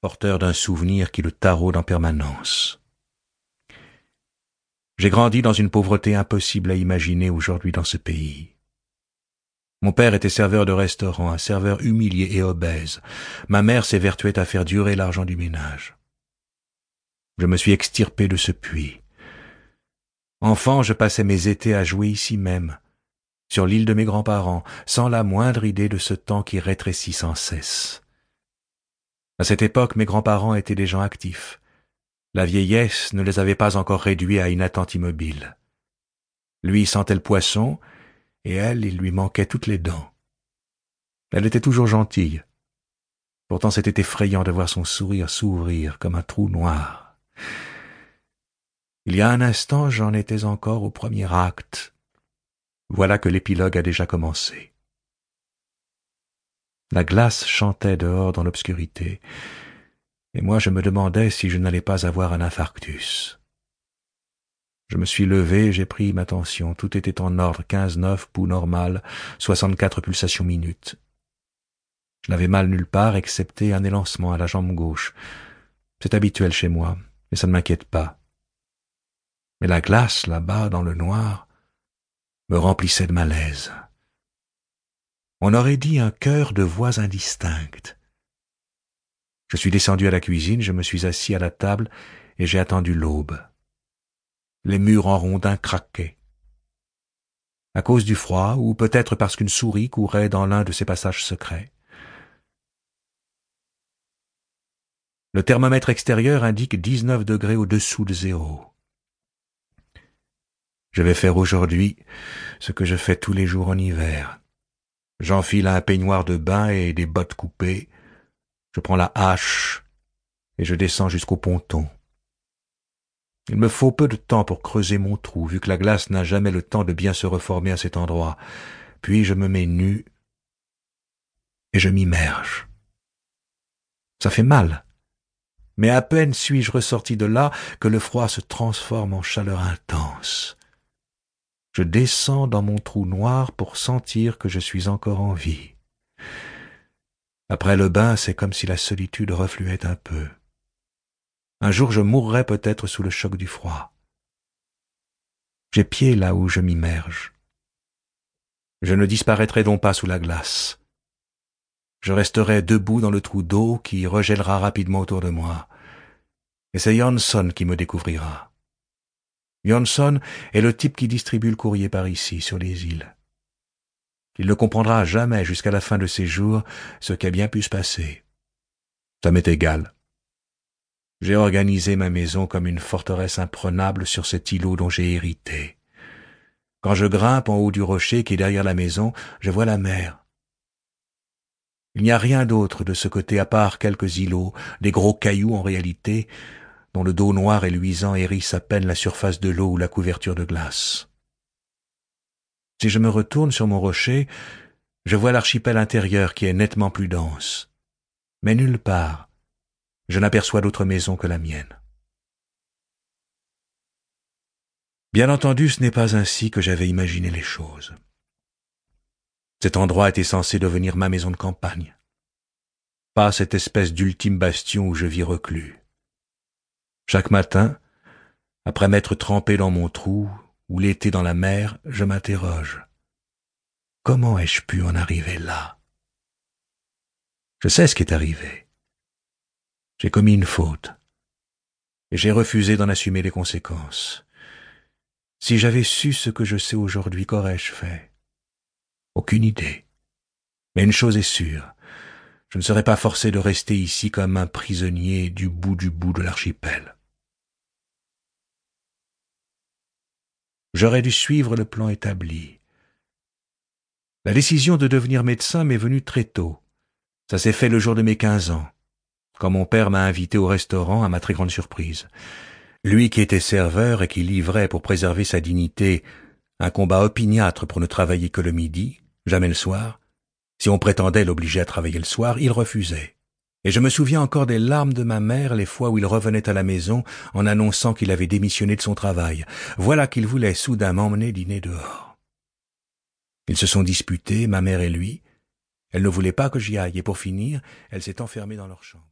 porteur d'un souvenir qui le taraude en permanence. J'ai grandi dans une pauvreté impossible à imaginer aujourd'hui dans ce pays. Mon père était serveur de restaurant, un serveur humilié et obèse. Ma mère s'évertuait à faire durer l'argent du ménage. Je me suis extirpé de ce puits. Enfant, je passais mes étés à jouer ici même, sur l'île de mes grands-parents, sans la moindre idée de ce temps qui rétrécit sans cesse. À cette époque, mes grands-parents étaient des gens actifs. La vieillesse ne les avait pas encore réduits à une attente immobile. Lui sentait le poisson, et elle, il lui manquait toutes les dents. Elle était toujours gentille. Pourtant c'était effrayant de voir son sourire s'ouvrir comme un trou noir. Il y a un instant j'en étais encore au premier acte. Voilà que l'épilogue a déjà commencé. La glace chantait dehors dans l'obscurité, et moi je me demandais si je n'allais pas avoir un infarctus. Je me suis levé, j'ai pris ma tension. Tout était en ordre, quinze neuf, pouls normal, soixante-quatre pulsations minutes. Je n'avais mal nulle part, excepté un élancement à la jambe gauche. C'est habituel chez moi, mais ça ne m'inquiète pas. Mais la glace, là-bas, dans le noir, me remplissait de malaise. On aurait dit un chœur de voix indistinctes. Je suis descendu à la cuisine, je me suis assis à la table et j'ai attendu l'aube les murs en rondins craquaient. À cause du froid, ou peut-être parce qu'une souris courait dans l'un de ces passages secrets. Le thermomètre extérieur indique dix-neuf degrés au-dessous de zéro. Je vais faire aujourd'hui ce que je fais tous les jours en hiver. J'enfile un peignoir de bain et des bottes coupées. Je prends la hache et je descends jusqu'au ponton. Il me faut peu de temps pour creuser mon trou, vu que la glace n'a jamais le temps de bien se reformer à cet endroit. Puis je me mets nu et je m'immerge. Ça fait mal. Mais à peine suis-je ressorti de là que le froid se transforme en chaleur intense. Je descends dans mon trou noir pour sentir que je suis encore en vie. Après le bain, c'est comme si la solitude refluait un peu. Un jour je mourrai peut-être sous le choc du froid. J'ai pied là où je m'immerge. Je ne disparaîtrai donc pas sous la glace. Je resterai debout dans le trou d'eau qui regèlera rapidement autour de moi. Et c'est Johnson qui me découvrira. Johnson est le type qui distribue le courrier par ici, sur les îles. Il ne comprendra jamais jusqu'à la fin de ses jours ce qui a bien pu se passer. Ça m'est égal. J'ai organisé ma maison comme une forteresse imprenable sur cet îlot dont j'ai hérité. Quand je grimpe en haut du rocher qui est derrière la maison, je vois la mer. Il n'y a rien d'autre de ce côté à part quelques îlots, des gros cailloux en réalité, dont le dos noir et luisant hérisse à peine la surface de l'eau ou la couverture de glace. Si je me retourne sur mon rocher, je vois l'archipel intérieur qui est nettement plus dense. Mais nulle part, je n'aperçois d'autre maison que la mienne. Bien entendu, ce n'est pas ainsi que j'avais imaginé les choses. Cet endroit était censé devenir ma maison de campagne, pas cette espèce d'ultime bastion où je vis reclus. Chaque matin, après m'être trempé dans mon trou, ou l'été dans la mer, je m'interroge. Comment ai-je pu en arriver là? Je sais ce qui est arrivé. J'ai commis une faute, et j'ai refusé d'en assumer les conséquences. Si j'avais su ce que je sais aujourd'hui, qu'aurais-je fait? Aucune idée. Mais une chose est sûre, je ne serais pas forcé de rester ici comme un prisonnier du bout du bout de l'archipel. J'aurais dû suivre le plan établi. La décision de devenir médecin m'est venue très tôt. Ça s'est fait le jour de mes quinze ans quand mon père m'a invité au restaurant à ma très grande surprise. Lui qui était serveur et qui livrait pour préserver sa dignité un combat opiniâtre pour ne travailler que le midi, jamais le soir, si on prétendait l'obliger à travailler le soir, il refusait. Et je me souviens encore des larmes de ma mère les fois où il revenait à la maison en annonçant qu'il avait démissionné de son travail. Voilà qu'il voulait soudain m'emmener dîner dehors. Ils se sont disputés, ma mère et lui. Elle ne voulait pas que j'y aille, et pour finir, elle s'est enfermée dans leur chambre.